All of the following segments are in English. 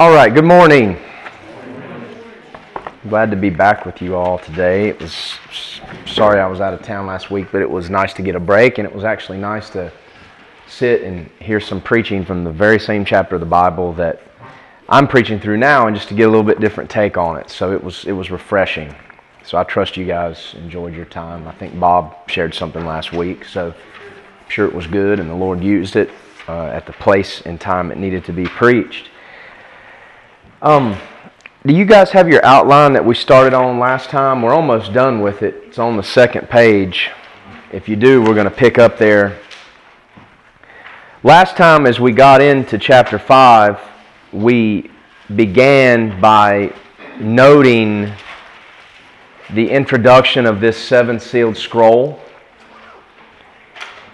All right, good morning. Glad to be back with you all today. It was sorry I was out of town last week, but it was nice to get a break and it was actually nice to sit and hear some preaching from the very same chapter of the Bible that I'm preaching through now and just to get a little bit different take on it. So it was it was refreshing. So I trust you guys enjoyed your time. I think Bob shared something last week, so I'm sure it was good and the Lord used it uh, at the place and time it needed to be preached. Um, do you guys have your outline that we started on last time? We're almost done with it. It's on the second page. If you do, we're going to pick up there. Last time, as we got into chapter 5, we began by noting the introduction of this seven sealed scroll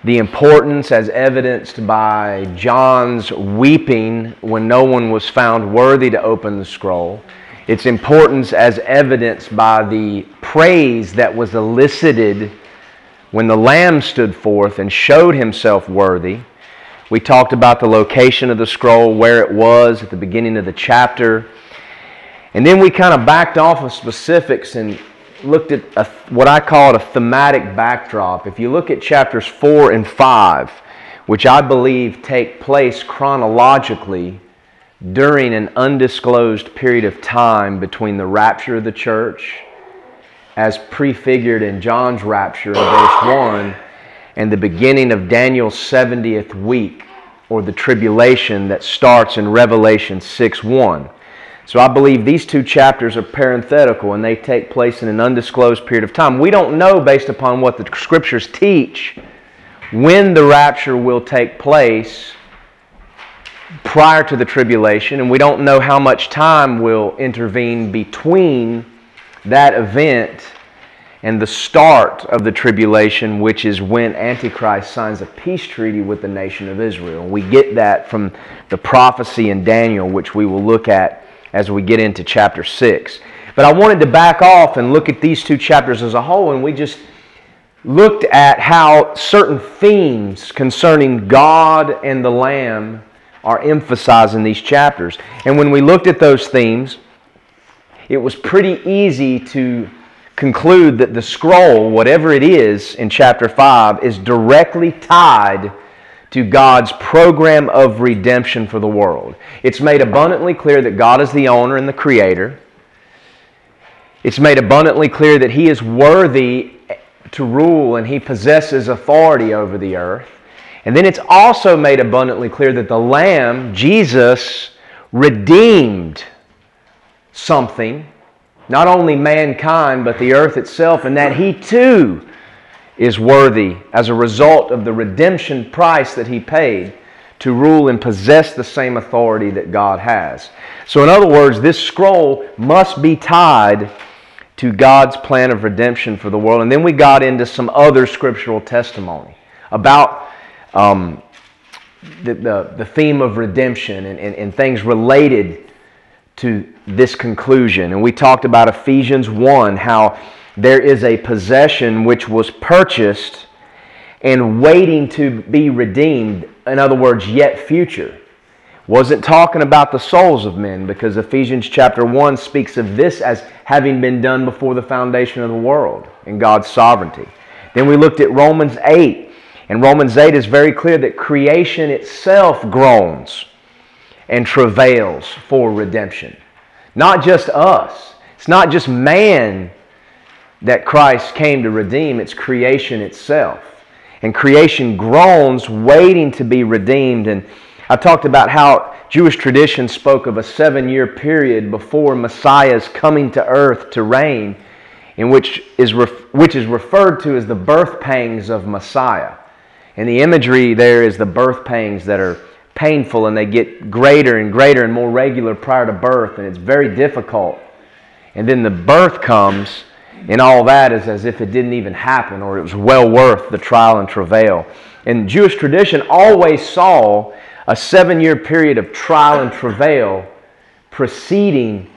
the importance as evidenced by John's weeping when no one was found worthy to open the scroll. Its importance as evidenced by the praise that was elicited when the Lamb stood forth and showed himself worthy. We talked about the location of the scroll, where it was at the beginning of the chapter. And then we kind of backed off of specifics and looked at a, what I call a thematic backdrop. If you look at chapters 4 and 5, which I believe take place chronologically during an undisclosed period of time between the rapture of the church, as prefigured in John's rapture in verse 1, and the beginning of Daniel's 70th week, or the tribulation that starts in Revelation 6 1. So I believe these two chapters are parenthetical and they take place in an undisclosed period of time. We don't know, based upon what the scriptures teach, when the rapture will take place prior to the tribulation, and we don't know how much time will intervene between that event and the start of the tribulation, which is when Antichrist signs a peace treaty with the nation of Israel. We get that from the prophecy in Daniel, which we will look at as we get into chapter 6. But I wanted to back off and look at these two chapters as a whole, and we just looked at how certain themes concerning God and the Lamb are emphasized in these chapters. And when we looked at those themes, it was pretty easy to conclude that the scroll, whatever it is in chapter 5, is directly tied to God's program of redemption for the world. It's made abundantly clear that God is the owner and the creator. It's made abundantly clear that He is worthy to rule and He possesses authority over the earth. And then it's also made abundantly clear that the Lamb, Jesus, redeemed something, not only mankind, but the earth itself, and that He too is worthy as a result of the redemption price that he paid to rule and possess the same authority that God has. So, in other words, this scroll must be tied to God's plan of redemption for the world. And then we got into some other scriptural testimony about um, the, the, the, theme of redemption and, and, and things related to this conclusion. And we talked about Ephesians 1, how there is a possession which was purchased and waiting to be redeemed. In other words, yet future. Wasn't talking about the souls of men because Ephesians chapter 1 speaks of this as having been done before the foundation of the world in God's sovereignty. Then we looked at Romans 8, and Romans 8 is very clear that creation itself groans and travails for redemption. Not just us, it's not just man that Christ came to redeem, it's creation itself. And creation groans, waiting to be redeemed. And I talked about how Jewish tradition spoke of a seven year period before Messiah's coming to earth to reign, in which is, ref- which is referred to as the birth pangs of Messiah. And the imagery there is the birth pangs that are painful and they get greater and greater and more regular prior to birth, and it's very difficult. And then the birth comes and all that is as if it didn't even happen or it was well worth the trial and travail. And Jewish tradition always saw a seven year period of trial and travail preceding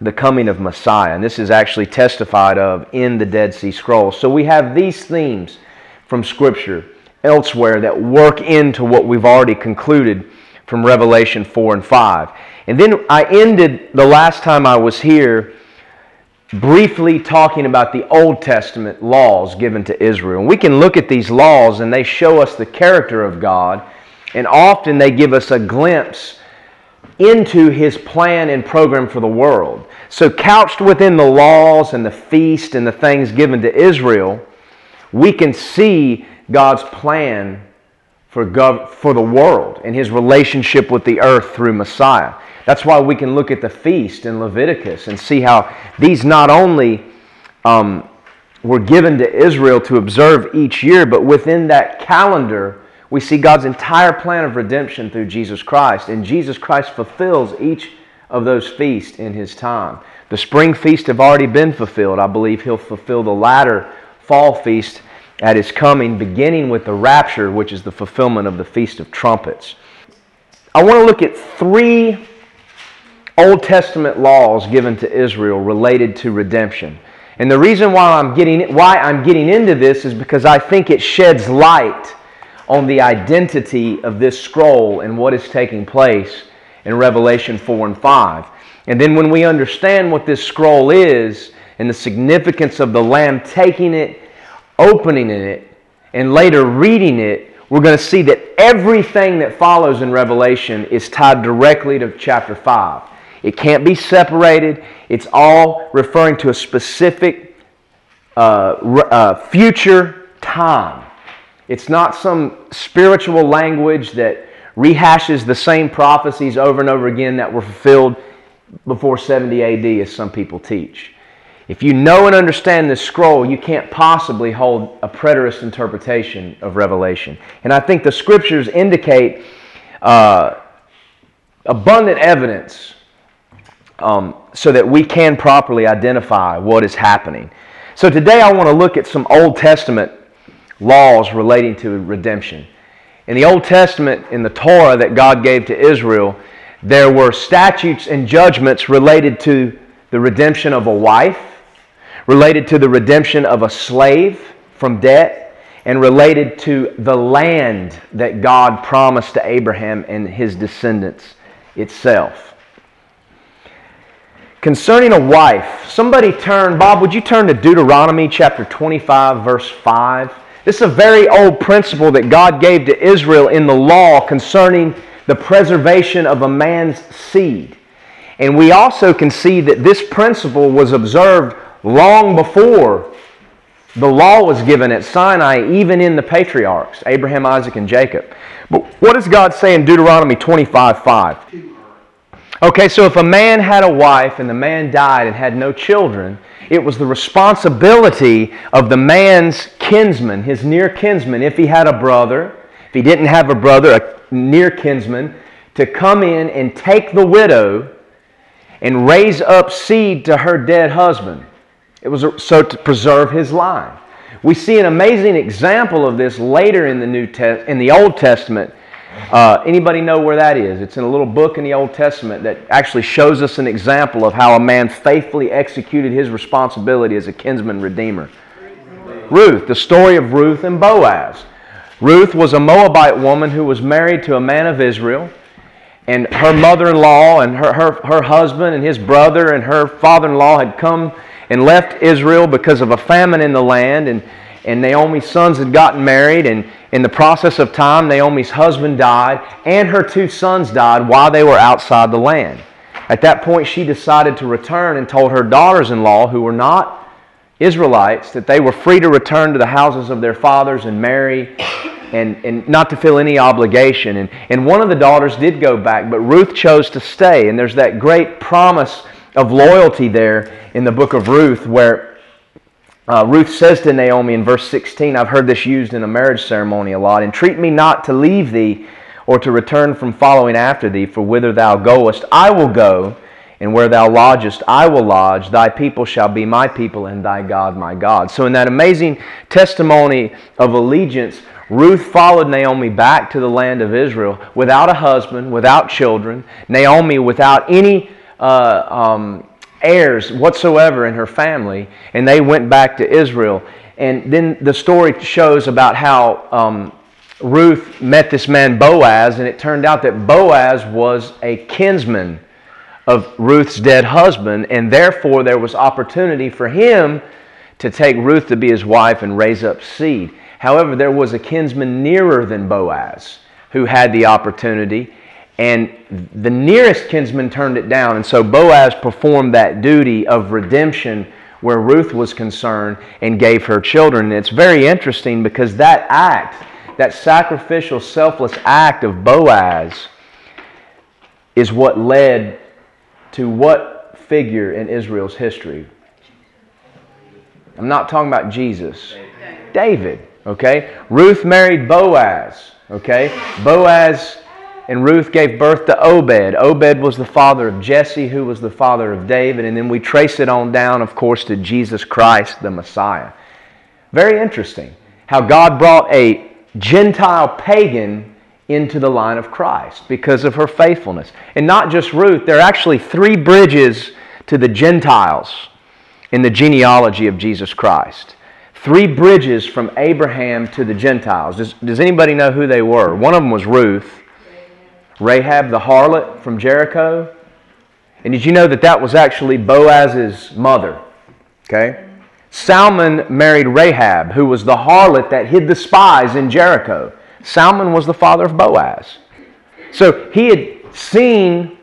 the coming of Messiah. And this is actually testified of in the Dead Sea Scrolls. So we have these themes from Scripture elsewhere that work into what we've already concluded from Revelation 4 and 5. And then I ended the last time I was here briefly talking about the Old Testament laws given to Israel. And we can look at these laws and they show us the character of God, and often they give us a glimpse into his plan and program for the world. So, couched within the laws and the feast and the things given to Israel, we can see God's plan for, gov- for the world and his relationship with the earth through Messiah. That's why we can look at the feast in Leviticus and see how these not only um, were given to Israel to observe each year, but within that calendar, we see God's entire plan of redemption through Jesus Christ. And Jesus Christ fulfills each of those feasts in his time. The spring feast have already been fulfilled. I believe he'll fulfill the latter fall feast at his coming, beginning with the rapture, which is the fulfillment of the Feast of Trumpets. I want to look at three Old Testament laws given to Israel related to redemption. And the reason why I'm getting why I'm getting into this is because I think it sheds light on the identity of this scroll and what is taking place in Revelation 4 and 5. And then when we understand what this scroll is and the significance of the lamb taking it, opening in it, and later reading it, we're going to see that everything that follows in Revelation is tied directly to chapter 5. It can't be separated. It's all referring to a specific uh, uh, future time. It's not some spiritual language that rehashes the same prophecies over and over again that were fulfilled before 70 AD, as some people teach. If you know and understand this scroll, you can't possibly hold a preterist interpretation of Revelation. And I think the scriptures indicate uh, abundant evidence um, so that we can properly identify what is happening. So today I want to look at some Old Testament laws relating to redemption. In the Old Testament, in the Torah that God gave to Israel, there were statutes and judgments related to the redemption of a wife, related to the redemption of a slave from debt, and related to the land that God promised to Abraham and his descendants itself. Concerning a wife, somebody turn, Bob, would you turn to Deuteronomy chapter 25, verse 5? This is a very old principle that God gave to Israel in the law concerning the preservation of a man's seed. And we also can see that this principle was observed long before the law was given at Sinai, even in the patriarchs, Abraham, Isaac, and Jacob. But what does God say in Deuteronomy 25 5? Okay, so if a man had a wife and the man died and had no children, it was the responsibility of the man's kinsman, his near kinsman, if he had a brother, if he didn't have a brother, a near kinsman, to come in and take the widow and raise up seed to her dead husband. It was so to preserve his line. We see an amazing example of this later in the New Te- in the Old Testament uh, anybody know where that is? It's in a little book in the Old Testament that actually shows us an example of how a man faithfully executed his responsibility as a kinsman redeemer. Ruth, the story of Ruth and Boaz. Ruth was a Moabite woman who was married to a man of Israel, and her mother in law and her, her, her husband and his brother and her father in law had come and left Israel because of a famine in the land. And and Naomi's sons had gotten married, and in the process of time, Naomi's husband died, and her two sons died while they were outside the land. At that point, she decided to return and told her daughters in law, who were not Israelites, that they were free to return to the houses of their fathers and marry and, and not to feel any obligation. And, and one of the daughters did go back, but Ruth chose to stay. And there's that great promise of loyalty there in the book of Ruth where uh, Ruth says to Naomi in verse 16, I've heard this used in a marriage ceremony a lot, entreat me not to leave thee or to return from following after thee, for whither thou goest, I will go, and where thou lodgest, I will lodge. Thy people shall be my people, and thy God my God. So, in that amazing testimony of allegiance, Ruth followed Naomi back to the land of Israel without a husband, without children, Naomi without any uh, um, heirs whatsoever in her family, and they went back to Israel. And then the story shows about how um, Ruth met this man Boaz, and it turned out that Boaz was a kinsman of Ruth's dead husband, and therefore there was opportunity for him to take Ruth to be his wife and raise up seed. However, there was a kinsman nearer than Boaz who had the opportunity, and the nearest kinsman turned it down. And so Boaz performed that duty of redemption where Ruth was concerned and gave her children. And it's very interesting because that act, that sacrificial, selfless act of Boaz, is what led to what figure in Israel's history? I'm not talking about Jesus. David, okay? Ruth married Boaz, okay? Boaz and Ruth gave birth to Obed. Obed was the father of Jesse, who was the father of David. And then we trace it on down, of course, to Jesus Christ, the Messiah. Very interesting how God brought a Gentile pagan into the line of Christ because of her faithfulness. And not just Ruth, there are actually three bridges to the Gentiles in the genealogy of Jesus Christ. Three bridges from Abraham to the Gentiles. Does, does anybody know who they were? One of them was Ruth. Rahab the harlot from Jericho. And did you know that that was actually Boaz's mother? Okay? Salmon married Rahab, who was the harlot that hid the spies in Jericho. Salmon was the father of Boaz. So he had seen,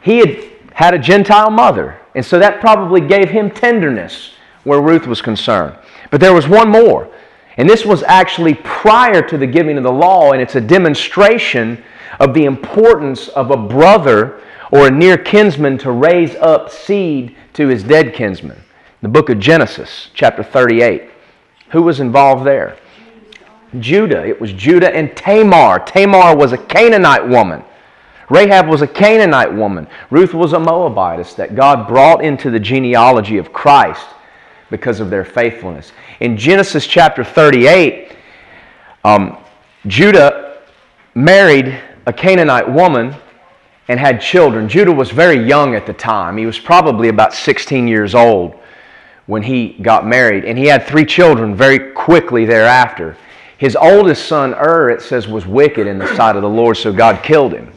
he had had a Gentile mother. And so that probably gave him tenderness where Ruth was concerned. But there was one more. And this was actually prior to the giving of the law, and it's a demonstration of the importance of a brother or a near kinsman to raise up seed to his dead kinsman. The book of Genesis, chapter 38. Who was involved there? Judah. It was Judah and Tamar. Tamar was a Canaanite woman. Rahab was a Canaanite woman. Ruth was a Moabitess that God brought into the genealogy of Christ because of their faithfulness. In Genesis chapter 38, um, Judah married a Canaanite woman and had children. Judah was very young at the time. He was probably about 16 years old when he got married, and he had three children very quickly thereafter. His oldest son, Ur, it says, was wicked in the sight of the Lord, so God killed him.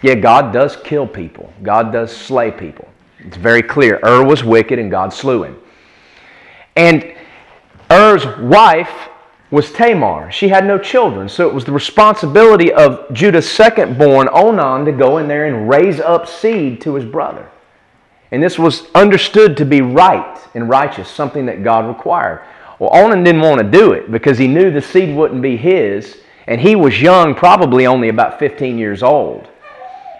Yeah, God does kill people, God does slay people. It's very clear. Ur was wicked, and God slew him. And Er's wife was Tamar. She had no children, so it was the responsibility of Judah's second born, Onan, to go in there and raise up seed to his brother. And this was understood to be right and righteous, something that God required. Well, Onan didn't want to do it because he knew the seed wouldn't be his, and he was young, probably only about 15 years old.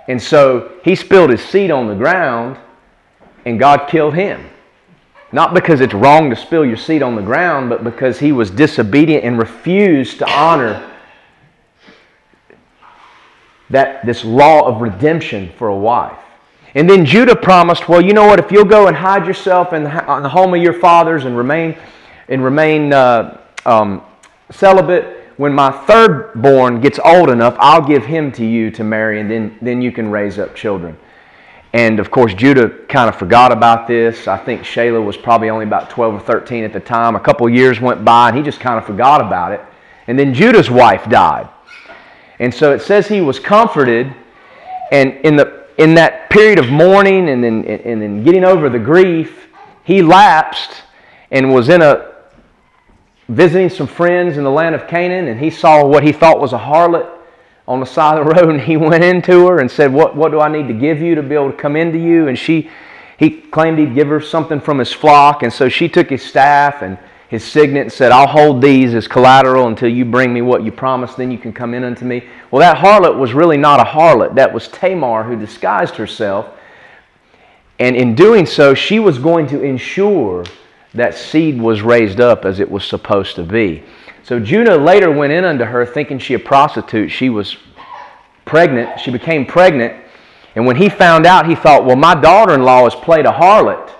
And so he spilled his seed on the ground, and God killed him. Not because it's wrong to spill your seed on the ground, but because he was disobedient and refused to honor that this law of redemption for a wife. And then Judah promised, well, you know what? If you'll go and hide yourself in the, home of your fathers and remain and remain uh, um, celibate, when my third born gets old enough, I'll give him to you to marry, and then, then you can raise up children. And of course, Judah kind of forgot about this. I think Shelah was probably only about 12 or 13 at the time. A couple years went by, and he just kind of forgot about it. And then Judah's wife died. And so it says he was comforted, and in, the, in that period of mourning and then, and then getting over the grief, he lapsed and was in a visiting some friends in the land of Canaan, and he saw what he thought was a harlot on the side of the road and he went into her and said, What, what do I need to give you to be able to come into you? And she, he claimed he'd give her something from his flock. And so she took his staff and his signet and said, I'll hold these as collateral until you bring me what you promised, then you can come in unto me. Well, that harlot was really not a harlot. That was Tamar who disguised herself. And in doing so, she was going to ensure that seed was raised up as it was supposed to be. So Judah later went in unto her thinking she a prostitute. She was pregnant. She became pregnant. And when he found out, he thought, well, my daughter in law has played a harlot.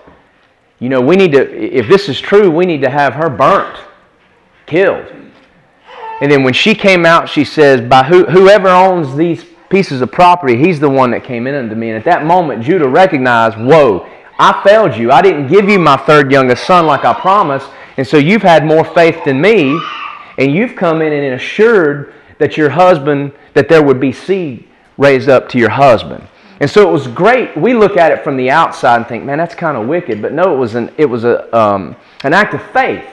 You know, we need to, if this is true, we need to have her burnt, killed. And then when she came out, she says, by who, whoever owns these pieces of property, he's the one that came in unto me. And at that moment, Judah recognized, whoa, I failed you. I didn't give you my third youngest son like I promised. And so you've had more faith than me and you've come in and assured that your husband, that there would be seed raised up to your husband. And so it was great. We look at it from the outside and think, man, that's kind of wicked. But no, it was an, it was a, um, an act of faith.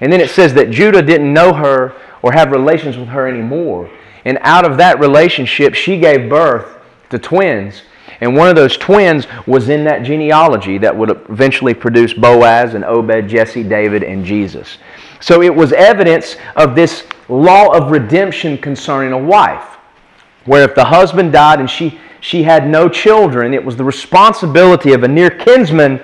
And then it says that Judah didn't know her or have relations with her anymore. And out of that relationship, she gave birth to twins. And one of those twins was in that genealogy that would eventually produce Boaz and Obed, Jesse, David, and Jesus. So it was evidence of this law of redemption concerning a wife, where if the husband died and she, she had no children, it was the responsibility of a near kinsman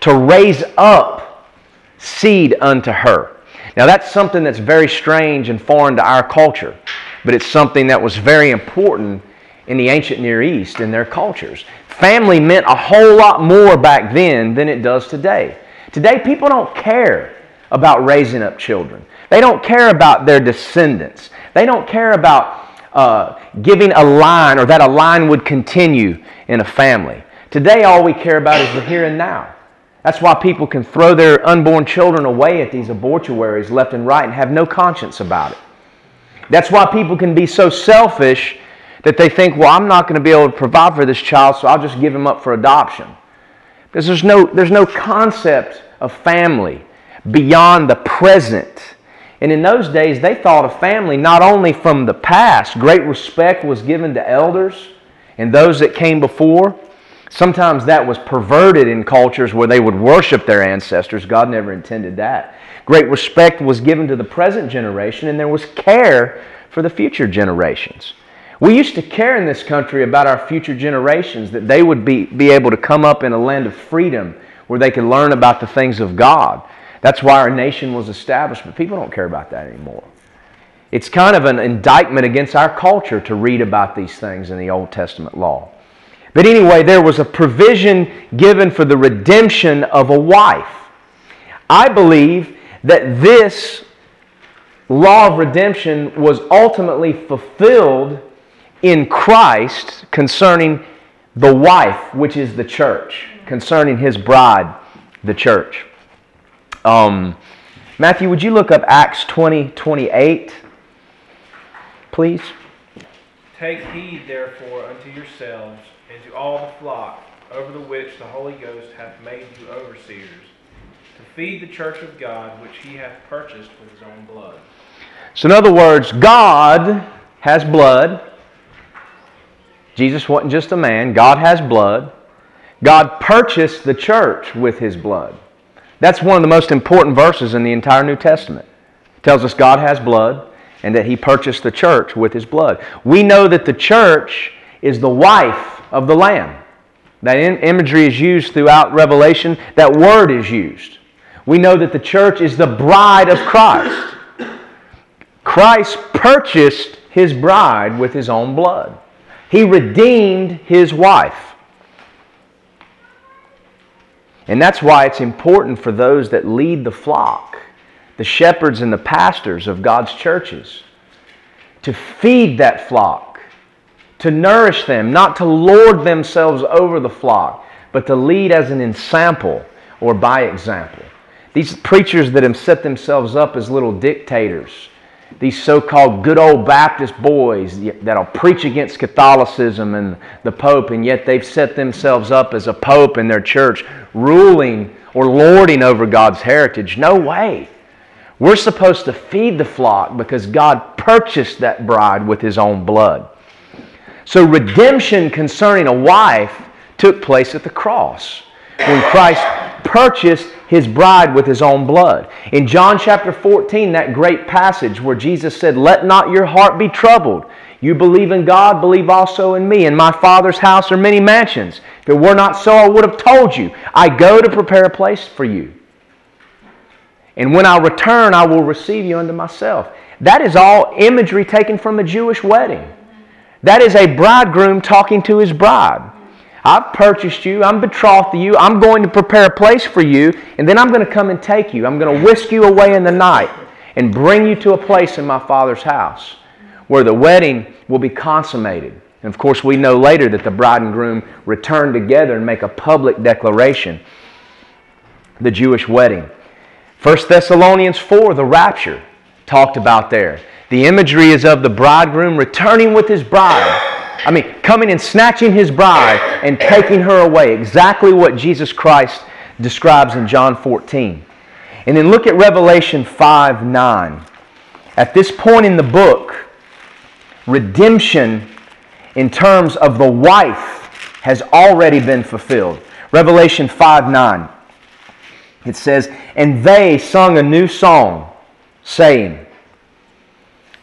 to raise up seed unto her. Now, that's something that's very strange and foreign to our culture, but it's something that was very important in the ancient Near East in their cultures. Family meant a whole lot more back then than it does today. Today, people don't care about raising up children, they don't care about their descendants, they don't care about uh, giving a line or that a line would continue in a family. Today, all we care about is the here and now. That's why people can throw their unborn children away at these abortuaries left and right and have no conscience about it. That's why people can be so selfish that they think, well, I'm not going to be able to provide for this child, so I'll just give him up for adoption. Because there's no, there's no concept of family beyond the present. And in those days, they thought of family not only from the past, great respect was given to elders and those that came before. Sometimes that was perverted in cultures where they would worship their ancestors. God never intended that. Great respect was given to the present generation, and there was care for the future generations. We used to care in this country about our future generations, that they would be, be able to come up in a land of freedom where they could learn about the things of God. That's why our nation was established, but people don't care about that anymore. It's kind of an indictment against our culture to read about these things in the Old Testament law. But anyway, there was a provision given for the redemption of a wife. I believe that this law of redemption was ultimately fulfilled in Christ concerning the wife, which is the church, concerning his bride, the church. Um, Matthew, would you look up Acts 20 28, please? Take heed, therefore, unto yourselves and to all the flock over the which the Holy Ghost hath made you overseers, to feed the church of God, which he hath purchased with his own blood. So, in other words, God has blood. Jesus wasn't just a man, God has blood. God purchased the church with his blood. That's one of the most important verses in the entire New Testament. It tells us God has blood and that he purchased the church with his blood. We know that the church is the wife of the Lamb. That imagery is used throughout Revelation. That word is used. We know that the church is the bride of Christ. Christ purchased his bride with his own blood. He redeemed his wife. And that's why it's important for those that lead the flock, the shepherds and the pastors of God's churches, to feed that flock, to nourish them, not to lord themselves over the flock, but to lead as an ensample or by example. These preachers that have set themselves up as little dictators, these so called good old Baptist boys that'll preach against Catholicism and the Pope, and yet they've set themselves up as a Pope in their church, ruling or lording over God's heritage. No way. We're supposed to feed the flock because God purchased that bride with His own blood. So, redemption concerning a wife took place at the cross when Christ purchased his bride with his own blood. In John chapter 14, that great passage where Jesus said, Let not your heart be troubled. You believe in God, believe also in me. In my Father's house are many mansions. If it were not so, I would have told you. I go to prepare a place for you. And when I return, I will receive you unto myself. That is all imagery taken from a Jewish wedding. That is a bridegroom talking to his bride. I've purchased you. I'm betrothed to you. I'm going to prepare a place for you, and then I'm going to come and take you. I'm going to whisk you away in the night and bring you to a place in my Father's house where the wedding will be consummated. And of course, we know later that the bride and groom return together and make a public declaration the Jewish wedding. 1 Thessalonians 4, the rapture, talked about there. The imagery is of the bridegroom returning with his bride I mean, coming and snatching his bride and taking her away. Exactly what Jesus Christ describes in John 14. And then look at Revelation 5 9. At this point in the book, redemption in terms of the wife has already been fulfilled. Revelation 5 9. It says, And they sung a new song, saying,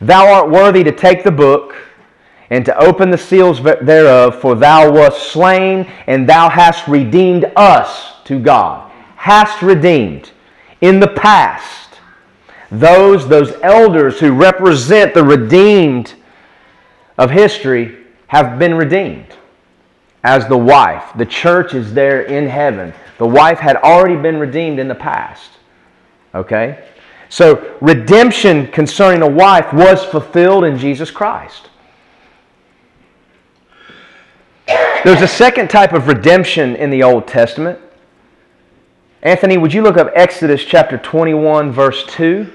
Thou art worthy to take the book and to open the seals thereof, for thou wast slain, and thou hast redeemed us to God. Hast redeemed. In the past, those, those elders who represent the redeemed of history have been redeemed as the wife. The church is there in heaven. The wife had already been redeemed in the past. Okay? So, redemption concerning a wife was fulfilled in Jesus Christ. There's a second type of redemption in the Old Testament. Anthony, would you look up Exodus chapter 21, verse 2?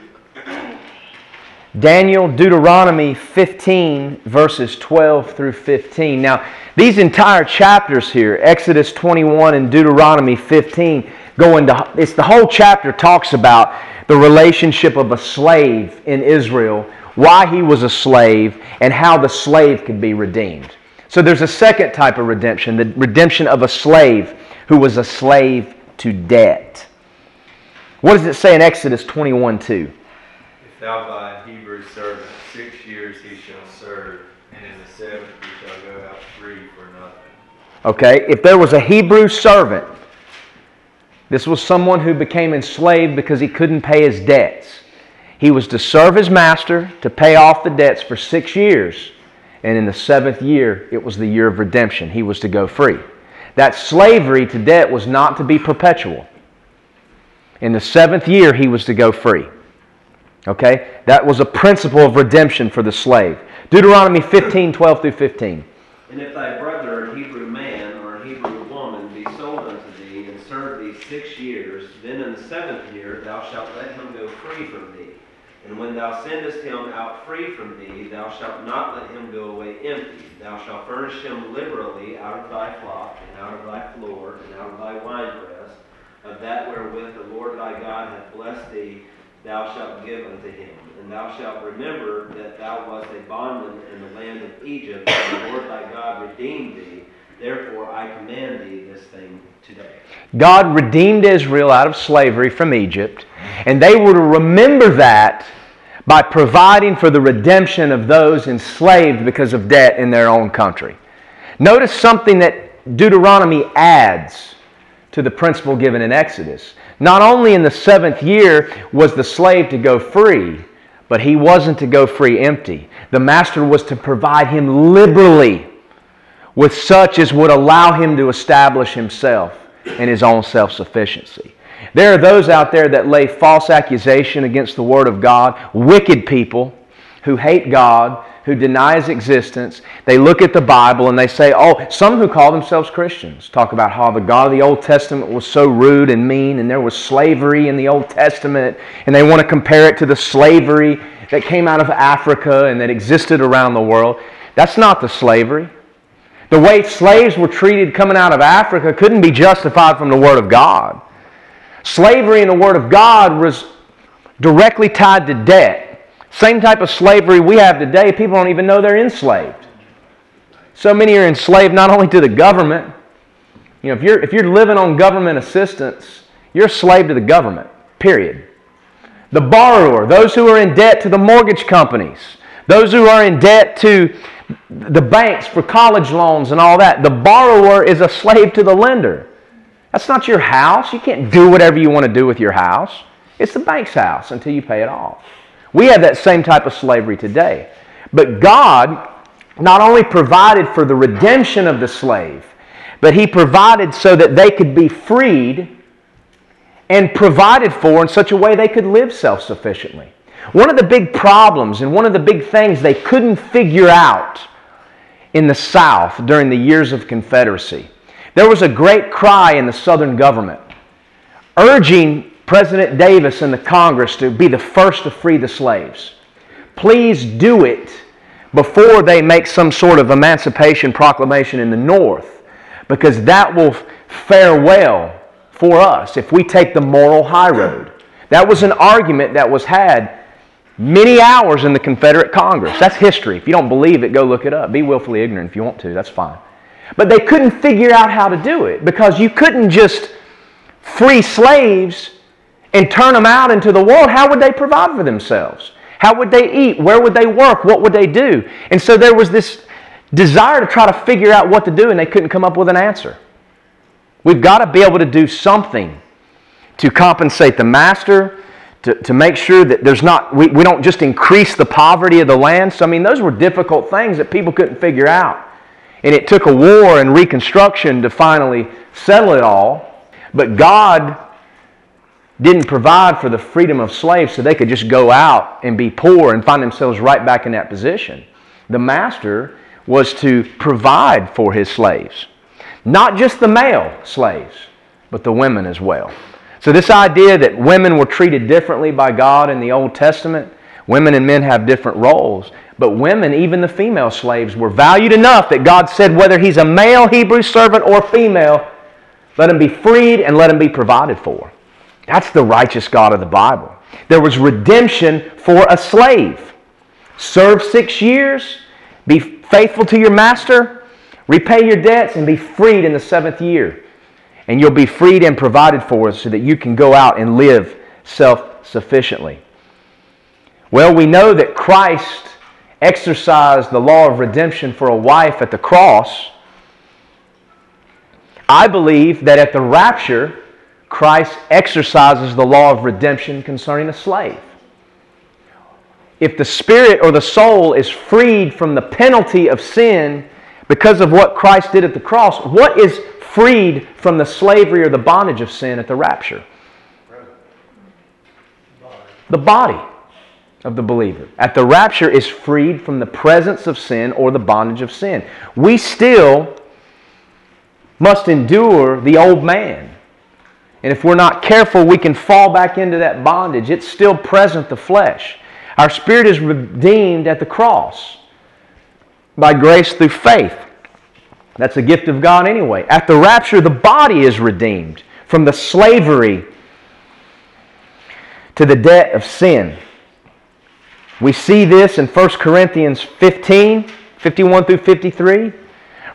Daniel, Deuteronomy 15, verses 12 through 15. Now, these entire chapters here, Exodus 21 and Deuteronomy 15, go into, it's the whole chapter talks about the relationship of a slave in Israel, why he was a slave, and how the slave could be redeemed. So there's a second type of redemption, the redemption of a slave who was a slave to debt. What does it say in Exodus 21 2? If thou buy a Hebrew servant, six years he shall serve, and in the seventh he shall go out free for nothing. Okay, if there was a Hebrew servant, this was someone who became enslaved because he couldn't pay his debts. He was to serve his master to pay off the debts for six years. And in the seventh year, it was the year of redemption. He was to go free. That slavery to debt was not to be perpetual. In the seventh year, he was to go free. Okay? That was a principle of redemption for the slave. Deuteronomy 15, 12 through 15. And if thy brother, a Hebrew man or a Hebrew woman, be sold unto thee and serve thee six years, then in the seventh year thou shalt let him go free from. And when thou sendest him out free from thee, thou shalt not let him go away empty. Thou shalt furnish him liberally out of thy flock, and out of thy floor, and out of thy winepress, of that wherewith the Lord thy God hath blessed thee thou shalt give unto him. And thou shalt remember that thou wast a bondman in the land of Egypt, and the Lord thy God redeemed thee. Therefore I command thee this thing today. God redeemed Israel out of slavery from Egypt, and they were to remember that by providing for the redemption of those enslaved because of debt in their own country. Notice something that Deuteronomy adds to the principle given in Exodus. Not only in the seventh year was the slave to go free, but he wasn't to go free empty. The master was to provide him liberally with such as would allow him to establish himself in his own self sufficiency. There are those out there that lay false accusation against the Word of God, wicked people who hate God, who deny his existence, they look at the Bible and they say, oh, some who call themselves Christians talk about how the God of the Old Testament was so rude and mean and there was slavery in the Old Testament and they want to compare it to the slavery that came out of Africa and that existed around the world. That's not the slavery. The way slaves were treated coming out of Africa couldn't be justified from the Word of God. Slavery in the Word of God was directly tied to debt. Same type of slavery we have today, people don't even know they're enslaved. So many are enslaved not only to the government, you know, if you're, if you're living on government assistance, you're a slave to the government, period. The borrower, those who are in debt to the mortgage companies, those who are in debt to the banks for college loans and all that, the borrower is a slave to the lender. That's not your house. You can't do whatever you want to do with your house. It's the bank's house until you pay it off. We have that same type of slavery today. But God not only provided for the redemption of the slave, but He provided so that they could be freed and provided for in such a way they could live self sufficiently. One of the big problems and one of the big things they couldn't figure out in the South during the years of Confederacy, there was a great cry in the Southern government urging President Davis and the Congress to be the first to free the slaves. Please do it before they make some sort of emancipation proclamation in the North, because that will fare well for us if we take the moral high road. That was an argument that was had many hours in the Confederate Congress. That's history. If you don't believe it, go look it up. Be willfully ignorant if you want to, that's fine. But they couldn't figure out how to do it because you couldn't just free slaves and turn them out into the world. How would they provide for themselves? How would they eat? Where would they work? What would they do? And so there was this desire to try to figure out what to do, and they couldn't come up with an answer. We've got to be able to do something to compensate the master, to, to make sure that there's not, we, we don't just increase the poverty of the land. So, I mean, those were difficult things that people couldn't figure out. And it took a war and reconstruction to finally settle it all. But God didn't provide for the freedom of slaves so they could just go out and be poor and find themselves right back in that position. The master was to provide for his slaves. Not just the male slaves, but the women as well. So, this idea that women were treated differently by God in the Old Testament, women and men have different roles, but women, even the female slaves, were valued enough that God said, whether he's a male Hebrew servant or female, let him be freed and let him be provided for. That's the righteous God of the Bible. There was redemption for a slave. Serve six years, be faithful to your master, repay your debts, and be freed in the seventh year and you'll be freed and provided for so that you can go out and live self sufficiently. Well, we know that Christ exercised the law of redemption for a wife at the cross. I believe that at the rapture, Christ exercises the law of redemption concerning a slave. If the spirit or the soul is freed from the penalty of sin because of what Christ did at the cross, what is freed from the slavery or the bondage of sin at the rapture? The body of the believer at the rapture is freed from the presence of sin or the bondage of sin. We still must endure the old man. And if we're not careful, we can fall back into that bondage. It's still present, the flesh. Our spirit is redeemed at the cross by grace through faith. That's a gift of God anyway. At the rapture, the body is redeemed from the slavery to the debt of sin. We see this in 1 Corinthians 15, 51 through 53.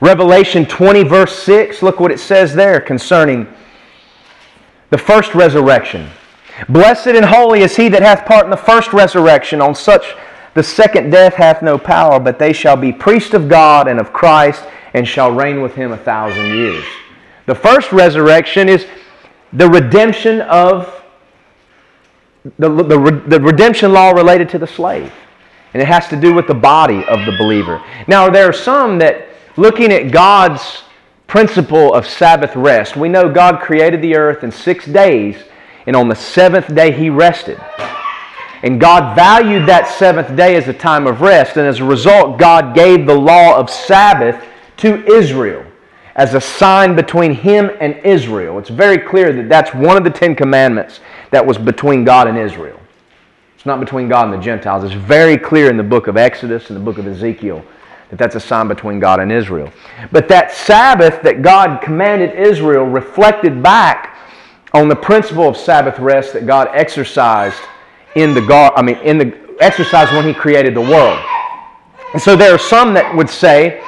Revelation 20, verse 6, look what it says there concerning the first resurrection. Blessed and holy is he that hath part in the first resurrection. On such the second death hath no power, but they shall be priests of God and of Christ and shall reign with him a thousand years. The first resurrection is the redemption of the, the, the redemption law related to the slave. And it has to do with the body of the believer. Now, there are some that, looking at God's principle of Sabbath rest, we know God created the earth in six days, and on the seventh day he rested. And God valued that seventh day as a time of rest, and as a result, God gave the law of Sabbath to Israel as a sign between him and Israel. It's very clear that that's one of the Ten Commandments that was between God and Israel. It's not between God and the Gentiles. It's very clear in the book of Exodus and the book of Ezekiel that that's a sign between God and Israel. But that Sabbath that God commanded Israel reflected back on the principle of Sabbath rest that God exercised in the God, I mean in the exercise when he created the world. And so there are some that would say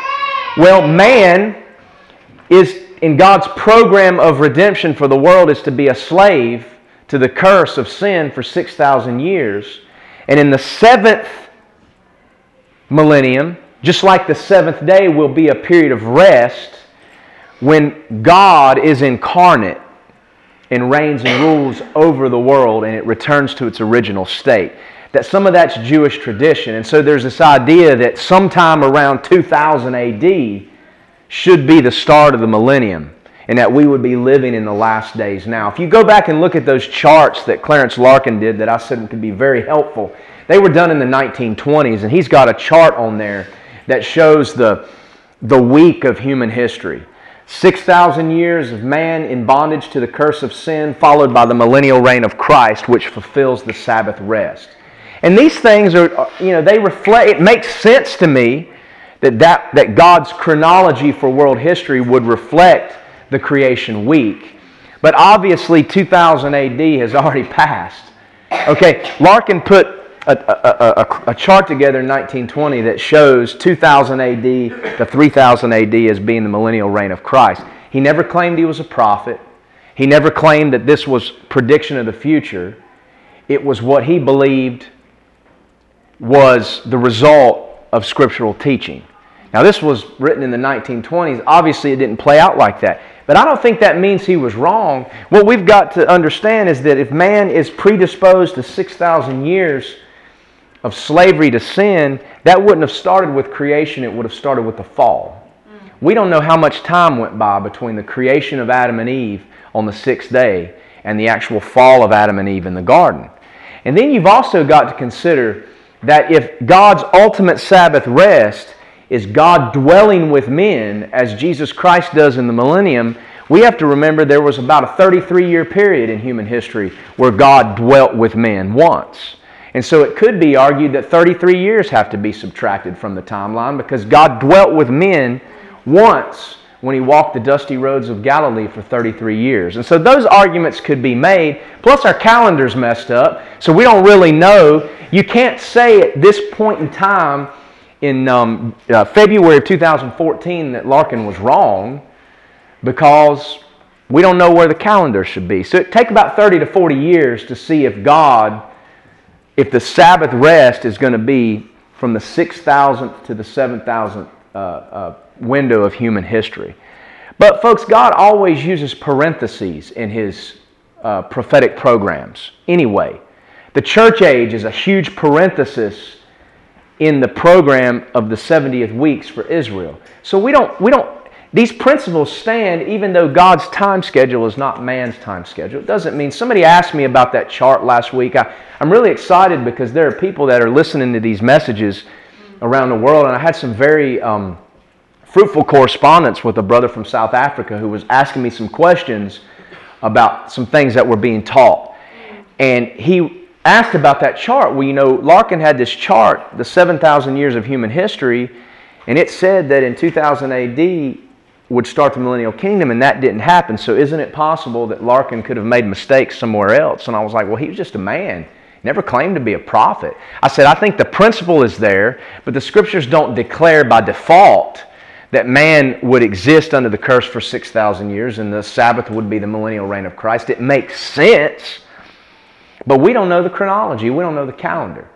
well, man is in God's program of redemption for the world is to be a slave to the curse of sin for 6,000 years. And in the seventh millennium, just like the seventh day will be a period of rest when God is incarnate and reigns and rules over the world and it returns to its original state that some of that's Jewish tradition. And so there's this idea that sometime around 2000 AD should be the start of the millennium and that we would be living in the last days now. If you go back and look at those charts that Clarence Larkin did that I said could be very helpful, they were done in the 1920s, and he's got a chart on there that shows the, the week of human history. 6,000 years of man in bondage to the curse of sin, followed by the millennial reign of Christ, which fulfills the Sabbath rest. And these things are, are, you know, they reflect, it makes sense to me that, that, that God's chronology for world history would reflect the creation week. But obviously, 2000 AD has already passed. Okay, Larkin put a, a, a, a, chart together in 1920 that shows 2000 AD to 3000 AD as being the millennial reign of Christ. He never claimed he was a prophet. He never claimed that this was prediction of the future. It was what he believed was the result of scriptural teaching. Now, this was written in the 1920s. Obviously, it didn't play out like that. But I don't think that means he was wrong. What we've got to understand is that if man is predisposed to 6,000 years of slavery to sin, that wouldn't have started with creation, it would have started with the fall. Mm. We don't know how much time went by between the creation of Adam and Eve on the sixth day and the actual fall of Adam and Eve in the garden. And then you've also got to consider that if God's ultimate Sabbath rest is God dwelling with men as Jesus Christ does in the millennium, we have to remember there was about a 33 year period in human history where God dwelt with men once. And so it could be argued that 33 years have to be subtracted from the timeline because God dwelt with men once when he walked the dusty roads of Galilee for 33 years. And so those arguments could be made. Plus, our calendar's messed up, so we don't really know. You can't say at this point in time in um, uh, February of 2014 that Larkin was wrong because we don't know where the calendar should be. So it take about 30 to 40 years to see if God, if the Sabbath rest is going to be from the 6,000th to the 7,000th uh, uh, window of human history. But folks, God always uses parentheses in His uh, prophetic programs. Anyway, the church age is a huge parenthesis in the program of the 70th weeks for Israel. So we don't, we don't, these principles stand even though God's time schedule is not man's time schedule. It doesn't mean, somebody asked me about that chart last week. I, I'm really excited because there are people that are listening to these messages around the world, and I had some very um, fruitful correspondence with a brother from South Africa who was asking me some questions about some things that were being taught. And he asked about that chart. Well, you know, Larkin had this chart, the 7,000 years of human history, and it said that in 2000 AD would start the millennial kingdom, and that didn't happen. So, isn't it possible that Larkin could have made mistakes somewhere else? And I was like, well, he was just a man. Never claimed to be a prophet. I said, I think the principle is there, but the scriptures don't declare by default that man would exist under the curse for 6,000 years and the Sabbath would be the millennial reign of Christ. It makes sense but we don't know the chronology, we don't know the calendar.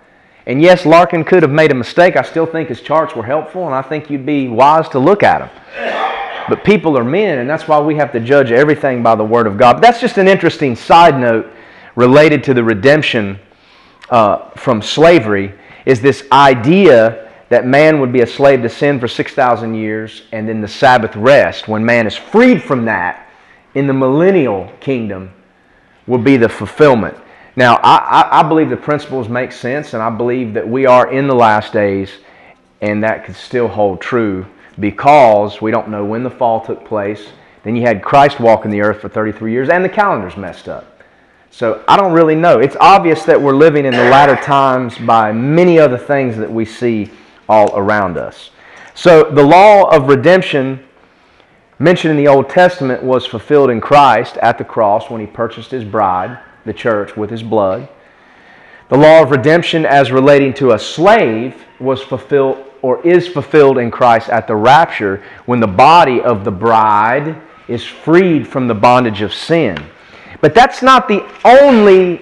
And yes, Larkin could have made a mistake. I still think his charts were helpful, and I think you'd be wise to look at them. But people are men, and that's why we have to judge everything by the Word of God. That's just an interesting side note related to the redemption uh, from slavery is this idea that man would be a slave to sin for 6,000 years and then the Sabbath rest, when man is freed from that in the millennial kingdom, will be the fulfillment. Now, I, I, believe the principles make sense, and I believe that we are in the last days, and that could still hold true because we don't know when the fall took place. Then you had Christ walking the earth for 33 years, and the calendar's messed up. So I don't really know. It's obvious that we're living in the latter times by many other things that we see all around us. So the law of redemption mentioned in the Old Testament was fulfilled in Christ at the cross when he purchased his bride the church with his blood. The law of redemption as relating to a slave was fulfilled or is fulfilled in Christ at the rapture when the body of the bride is freed from the bondage of sin. But that's not the only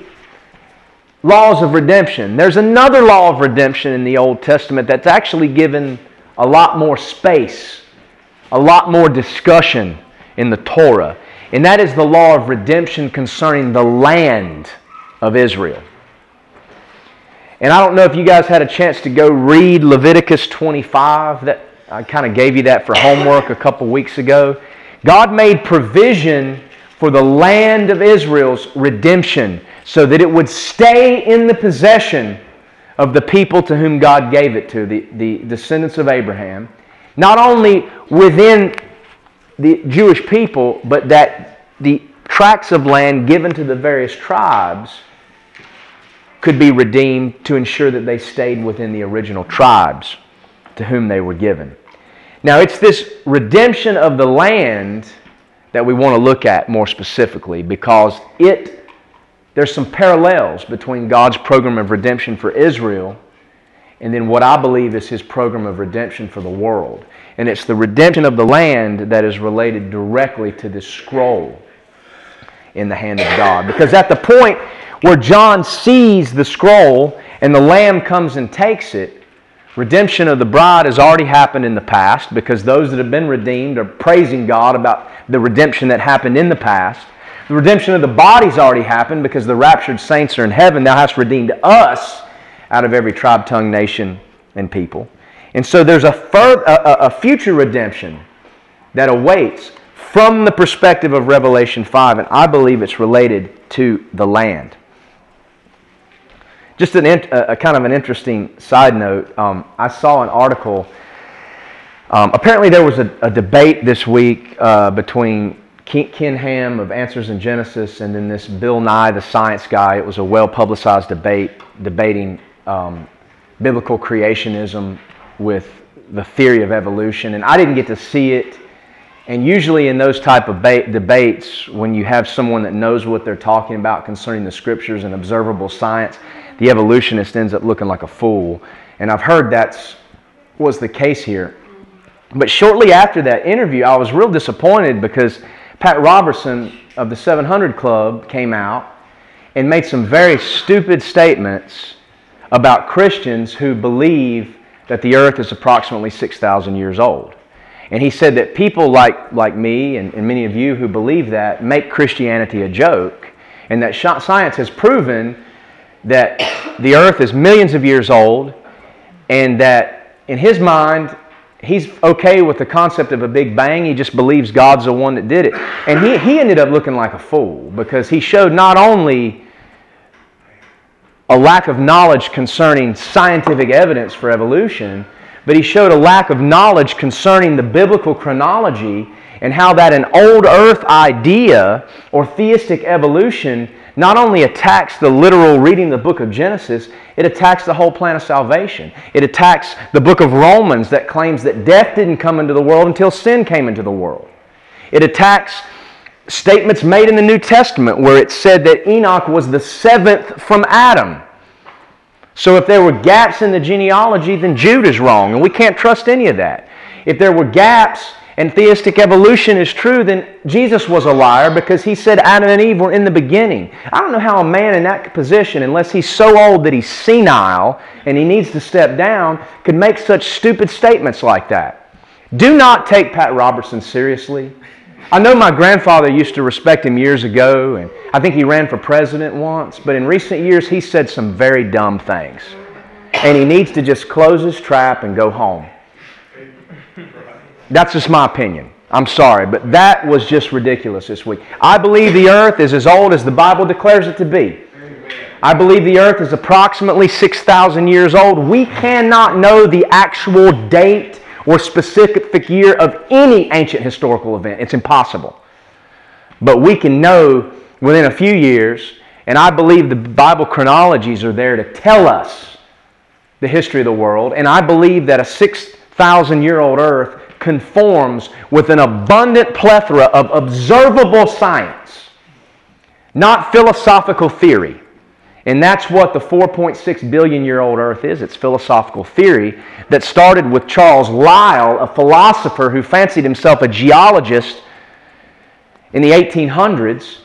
laws of redemption. There's another law of redemption in the Old Testament that's actually given a lot more space, a lot more discussion in the Torah and that is the law of redemption concerning the land of Israel. And I don't know if you guys had a chance to go read Leviticus 25. That I kind of gave you that for homework a couple weeks ago. God made provision for the land of Israel's redemption so that it would stay in the possession of the people to whom God gave it to, the, the descendants of Abraham. Not only within the Jewish people, but that the tracts of land given to the various tribes could be redeemed to ensure that they stayed within the original tribes to whom they were given. Now, it's this redemption of the land that we want to look at more specifically because it there's some parallels between God's program of redemption for Israel and then what I believe is his program of redemption for the world. And it's the redemption of the land that is related directly to this scroll in the hand of God. Because at the point where John sees the scroll and the Lamb comes and takes it, redemption of the bride has already happened in the past because those that have been redeemed are praising God about the redemption that happened in the past. The redemption of the body's already happened because the raptured saints are in heaven. Thou hast redeemed us out of every tribe, tongue, nation, and people. And so there's a, fur- a, a future redemption that awaits from the perspective of Revelation 5, and I believe it's related to the land. Just an, a, kind of an interesting side note. Um, I saw an article. Um, apparently, there was a, a debate this week uh, between Ken Ham of Answers in Genesis and then this Bill Nye, the science guy. It was a well publicized debate debating um, biblical creationism with the theory of evolution. And I didn't get to see it. And usually in those type of ba- debates, when you have someone that knows what they're talking about concerning the scriptures and observable science, the evolutionist ends up looking like a fool. And I've heard that was the case here. But shortly after that interview, I was real disappointed because Pat Robertson of the 700 Club came out and made some very stupid statements about Christians who believe that the earth is approximately 6,000 years old. And he said that people like, like me and, and many of you who believe that make Christianity a joke, and that science has proven that the earth is millions of years old, and that in his mind, he's okay with the concept of a big bang. He just believes God's the one that did it. And he, he ended up looking like a fool because he showed not only a lack of knowledge concerning scientific evidence for evolution, but he showed a lack of knowledge concerning the biblical chronology and how that an old earth idea or theistic evolution not only attacks the literal reading of the book of Genesis, it attacks the whole plan of salvation. It attacks the book of Romans that claims that death didn't come into the world until sin came into the world. It attacks statements made in the New Testament where it said that Enoch was the seventh from Adam. So if there were gaps in the genealogy, then Jude is wrong, and we can't trust any of that. If there were gaps and theistic evolution is true, then Jesus was a liar because he said Adam and Eve were in the beginning. I don't know how a man in that position, unless he's so old that he's senile and he needs to step down, could make such stupid statements like that. Do not take Pat Robertson seriously. I know my grandfather used to respect him years ago, and I think he ran for president once, but in recent years he said some very dumb things. And he needs to just close his trap and go home. That's just my opinion. I'm sorry, but that was just ridiculous this week. I believe the earth is as old as the Bible declares it to be. I believe the earth is approximately 6,000 years old. We cannot know the actual date or specific year of any ancient historical event. It's impossible. But we can know within a few years, and I believe the Bible chronologies are there to tell us the history of the world. And I believe that a 6,000 year old earth conforms with an abundant plethora of observable science, not philosophical theory. And that's what the 4.6 billion year old Earth is. It's philosophical theory that started with Charles Lyell, a philosopher who fancied himself a geologist in the 1800s.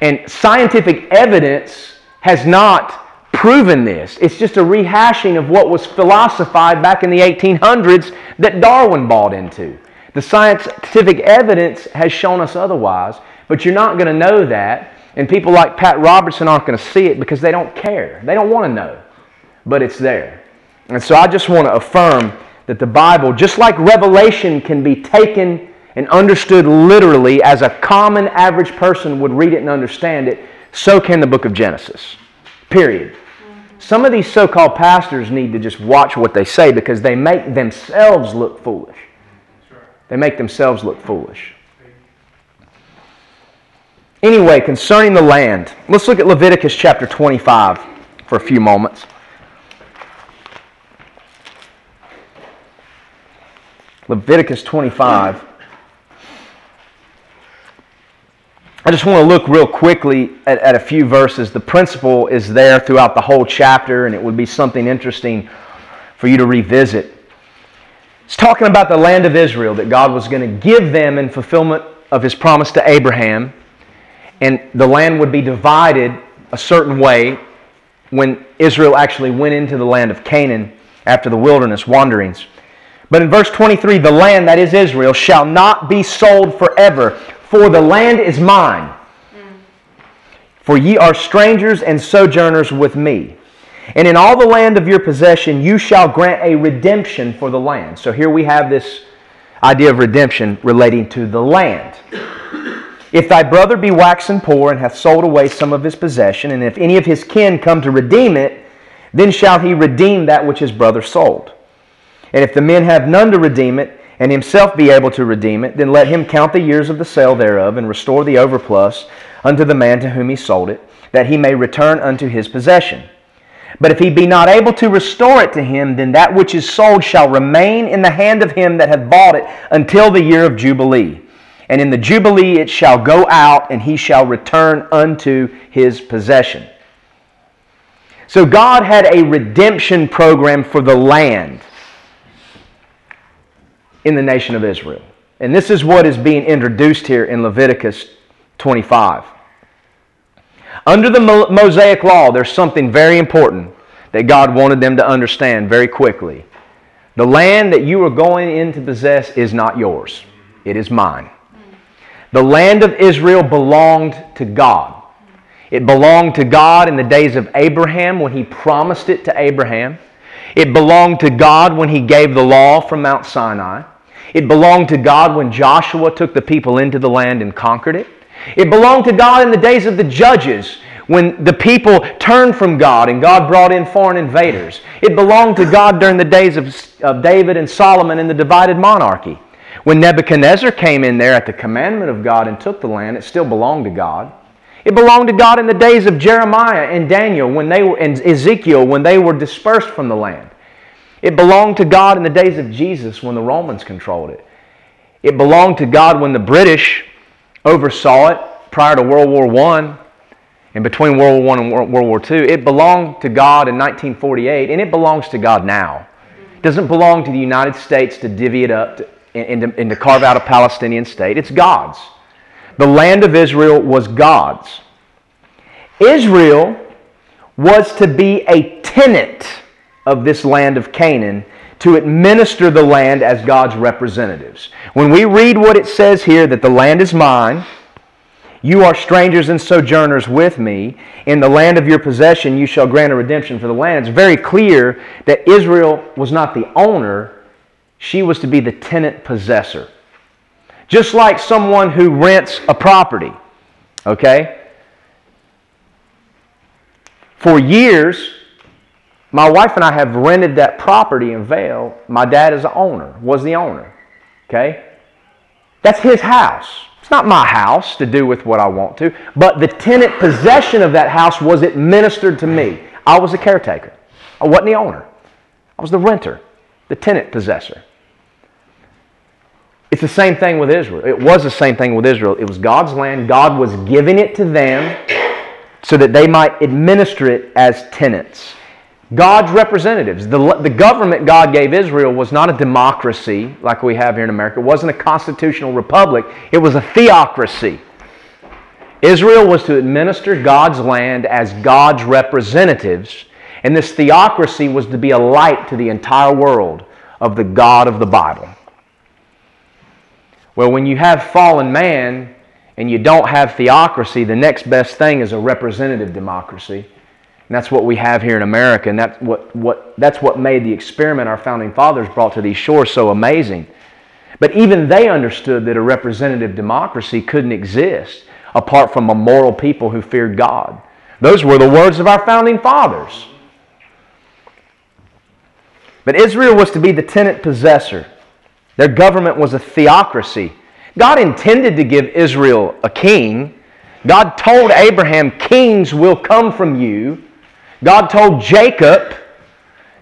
And scientific evidence has not proven this. It's just a rehashing of what was philosophized back in the 1800s that Darwin bought into. The scientific evidence has shown us otherwise, but you're not going to know that. And people like Pat Robertson aren't going to see it because they don't care. They don't want to know. But it's there. And so I just want to affirm that the Bible, just like Revelation can be taken and understood literally as a common average person would read it and understand it, so can the book of Genesis. Period. Some of these so called pastors need to just watch what they say because they make themselves look foolish. They make themselves look foolish. Anyway, concerning the land, let's look at Leviticus chapter 25 for a few moments. Leviticus 25. I just want to look real quickly at, at, a few verses. The principle is there throughout the whole chapter, and it would be something interesting for you to revisit. It's talking about the land of Israel that God was going to give them in fulfillment of his promise to Abraham, and the land would be divided a certain way when Israel actually went into the land of Canaan after the wilderness wanderings. But in verse 23, the land, that is Israel, shall not be sold forever, for the land is mine. For ye are strangers and sojourners with me. And in all the land of your possession, you shall grant a redemption for the land. So here we have this idea of redemption relating to the land. If thy brother be waxen poor and hath sold away some of his possession, and if any of his kin come to redeem it, then shall he redeem that which his brother sold. And if the men have none to redeem it, and himself be able to redeem it, then let him count the years of the sale thereof, and restore the overplus unto the man to whom he sold it, that he may return unto his possession. But if he be not able to restore it to him, then that which is sold shall remain in the hand of him that hath bought it until the year of Jubilee. And in the Jubilee it shall go out, and he shall return unto his possession. So God had a redemption program for the land in the nation of Israel. And this is what is being introduced here in Leviticus 25. Under the Mosaic Law, there's something very important that God wanted them to understand very quickly. The land that you are going in to possess is not yours, it is mine. The land of Israel belonged to God. It belonged to God in the days of Abraham when he promised it to Abraham. It belonged to God when he gave the law from Mount Sinai. It belonged to God when Joshua took the people into the land and conquered it. It belonged to God in the days of the judges when the people turned from God and God brought in foreign invaders. It belonged to God during the days of, of David and Solomon in the divided monarchy. When Nebuchadnezzar came in there at the commandment of God and took the land, it still belonged to God. It belonged to God in the days of Jeremiah and Daniel when they were, and Ezekiel when they were dispersed from the land. It belonged to God in the days of Jesus when the Romans controlled it. It belonged to God when the British oversaw it prior to World War I and between World War I and World War II. It belonged to God in 1948 and it belongs to God now. It doesn't belong to the United States to divvy it up to, and, to, and to carve out a Palestinian state. It's God's. The land of Israel was God's. Israel was to be a tenant of this land of Canaan to administer the land as God's representatives. When we read what it says here that the land is mine, you are strangers and sojourners with me. In the land of your possession, you shall grant a redemption for the land. It's very clear that Israel was not the owner, she was to be the tenant possessor. Just like someone who rents a property, okay? For years, my wife and I have rented that property in Vale. My dad is the owner, was the owner. Okay? That's his house. It's not my house to do with what I want to, but the tenant possession of that house was administered to me. I was the caretaker. I wasn't the owner. I was the renter, the tenant possessor. It's the same thing with Israel. It was the same thing with Israel. It was God's land. God was giving it to them so that they might administer it as tenants. God's representatives. The, the government God gave Israel was not a democracy like we have here in America. It wasn't a constitutional republic. It was a theocracy. Israel was to administer God's land as God's representatives, and this theocracy was to be a light to the entire world of the God of the Bible. Well, when you have fallen man and you don't have theocracy, the next best thing is a representative democracy. And that's what we have here in America, and that's what, what, that's what made the experiment our founding fathers brought to these shores so amazing. But even they understood that a representative democracy couldn't exist apart from a moral people who feared God. Those were the words of our founding fathers. But Israel was to be the tenant possessor. Their government was a theocracy. God intended to give Israel a king. God told Abraham, Kings will come from you. God told Jacob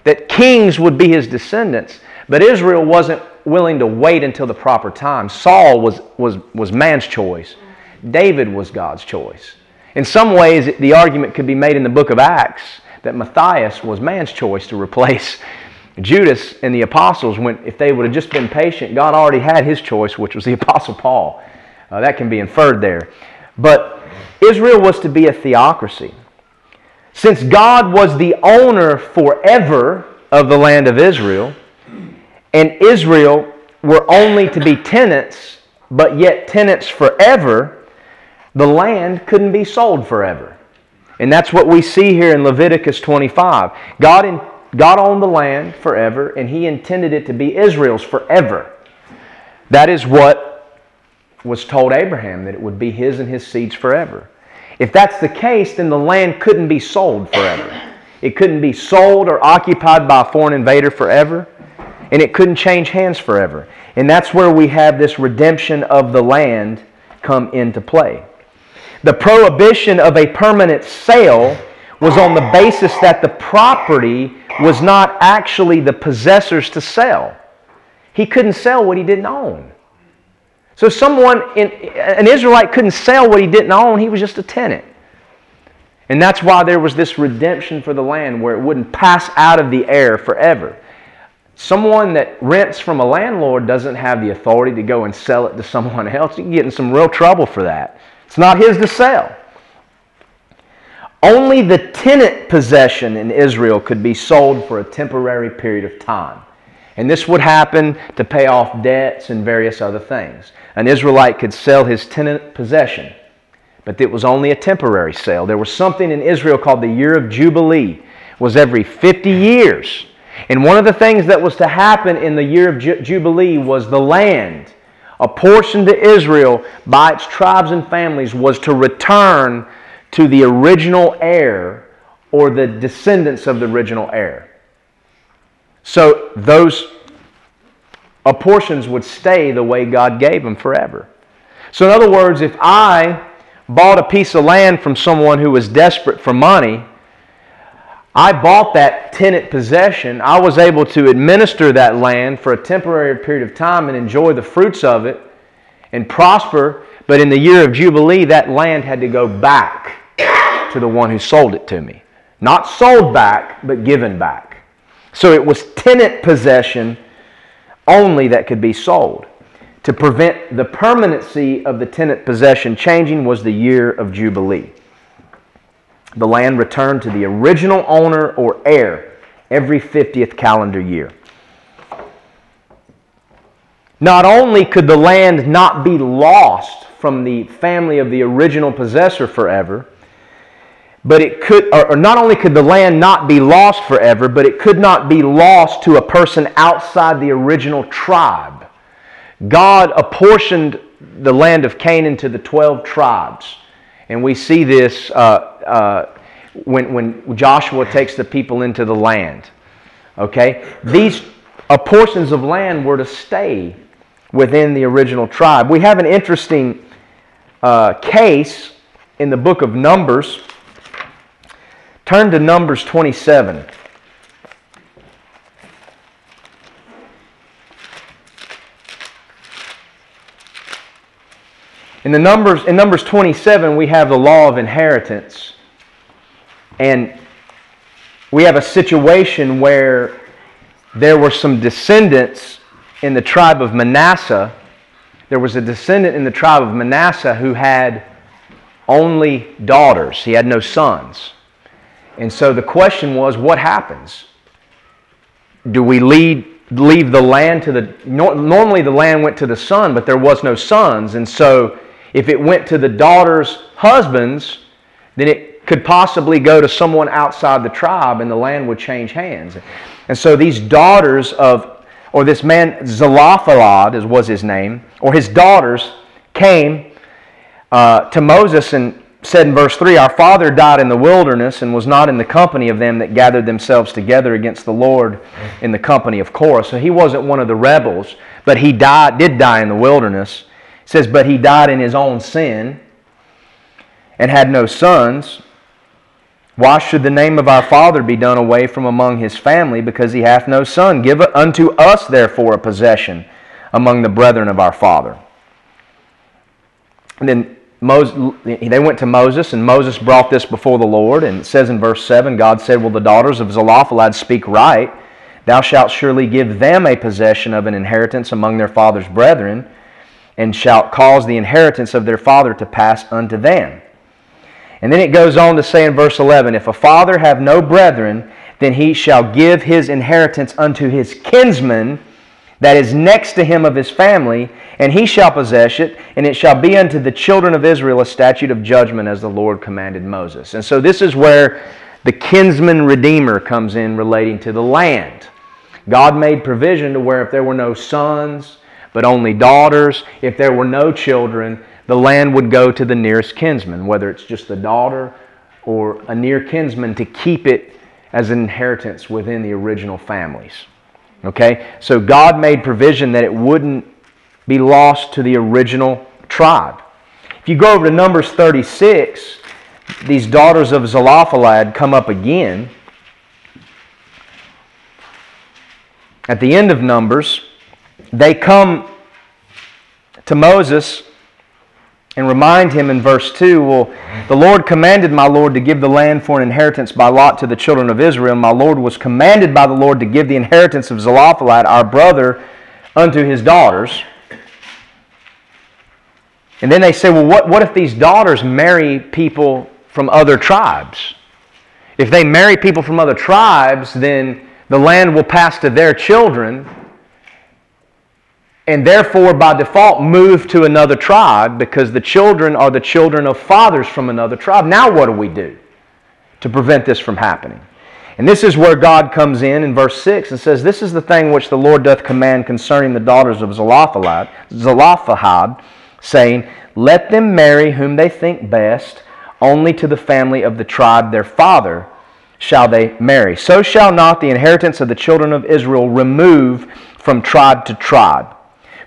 that kings would be his descendants, but Israel wasn't willing to wait until the proper time. Saul was, was, was man's choice, David was God's choice. In some ways, the argument could be made in the book of Acts that Matthias was man's choice to replace Judas and the apostles went, if they would have just been patient, God already had his choice, which was the apostle Paul. Uh, that can be inferred there. But Israel was to be a theocracy. Since God was the owner forever of the land of Israel, and Israel were only to be tenants, but yet tenants forever, the land couldn't be sold forever. And that's what we see here in Leviticus 25. God, in, God owned the land forever, and He intended it to be Israel's forever. That is what was told Abraham, that it would be his and his seeds forever. If that's the case, then the land couldn't be sold forever. It couldn't be sold or occupied by a foreign invader forever, and it couldn't change hands forever. And that's where we have this redemption of the land come into play. The prohibition of a permanent sale was on the basis that the property was not actually the possessor's to sell. He couldn't sell what he didn't own. So someone, in, an Israelite couldn't sell what he didn't own. He was just a tenant. And that's why there was this redemption for the land where it wouldn't pass out of the heir forever. Someone that rents from a landlord doesn't have the authority to go and sell it to someone else. You can get in some real trouble for that. It's not his to sell. Only the tenant possession in Israel could be sold for a temporary period of time. And this would happen to pay off debts and various other things. An Israelite could sell his tenant possession, but it was only a temporary sale. There was something in Israel called the year of Jubilee. It was every 50 years. And one of the things that was to happen in the year of Jubilee was the land, a portion to Israel by its tribes and families, was to return to the original heir or the descendants of the original heir. So those portions would stay the way God gave them forever. So, in other words, if I bought a piece of land from someone who was desperate for money, I bought that tenant possession. I was able to administer that land for a temporary period of time and enjoy the fruits of it and prosper. But in the year of Jubilee, that land had to go back to the one who sold it to me. Not sold back, but given back. So it was tenant possession only that could be sold. To prevent the permanency of the tenant possession changing was the year of Jubilee. The land returned to the original owner or heir every 50th calendar year. Not only could the land not be lost from the family of the original possessor forever, but it could, or not only could the land not be lost forever, but it could not be lost to a person outside the original tribe. God apportioned the land of Canaan to the 12 tribes. And we see this uh, uh, when, when Joshua takes the people into the land. Okay? These portions of land were to stay within the original tribe. We have an interesting uh, case in the book of Numbers Turn to Numbers 27. In the numbers in Numbers 27 we have the law of inheritance. And we have a situation where there were some descendants in the tribe of Manasseh. There was a descendant in the tribe of Manasseh who had only daughters. He had no sons. And so the question was what happens? Do we lead, leave the land to the. Normally the land went to the son, but there was no sons. And so if it went to the daughter's husbands, then it could possibly go to someone outside the tribe and the land would change hands. And so these daughters of, or this man, Zelophehad was his name, or his daughters came uh, to Moses and said in verse 3 Our father died in the wilderness and was not in the company of them that gathered themselves together against the Lord in the company of Korah. So he wasn't one of the rebels, but he died, did die in the wilderness. It says, But he died in his own sin and had no sons. Why should the name of our father be done away from among his family, because he hath no son? Give unto us, therefore, a possession among the brethren of our father. And then Moses, they went to Moses, and Moses brought this before the Lord. And it says in verse 7 God said, Well, the daughters of Zelophehad speak right. Thou shalt surely give them a possession of an inheritance among their father's brethren, and shalt cause the inheritance of their father to pass unto them. And then it goes on to say in verse 11 If a father have no brethren, then he shall give his inheritance unto his kinsman that is next to him of his family, and he shall possess it, and it shall be unto the children of Israel a statute of judgment as the Lord commanded Moses. And so this is where the kinsman redeemer comes in relating to the land. God made provision to where if there were no sons, but only daughters, if there were no children, the land would go to the nearest kinsman, whether it's just the daughter or a near kinsman, to keep it as an inheritance within the original families. Okay? So God made provision that it wouldn't be lost to the original tribe. If you go over to Numbers 36, these daughters of Zelophehad come up again. At the end of Numbers, they come to Moses and remind him in verse 2 Well, the Lord commanded my Lord to give the land for an inheritance by lot to the children of Israel. My Lord was commanded by the Lord to give the inheritance of Zelophehad, our brother, unto his daughters. And then they say, Well, what, what if these daughters marry people from other tribes? If they marry people from other tribes, then the land will pass to their children and therefore by default move to another tribe because the children are the children of fathers from another tribe. Now, what do we do to prevent this from happening? And this is where God comes in in verse 6 and says, This is the thing which the Lord doth command concerning the daughters of Zelophehad, Zelophehad saying, Let them marry whom they think best, only to the family of the tribe their father shall they marry. So shall not the inheritance of the children of Israel remove from tribe to tribe.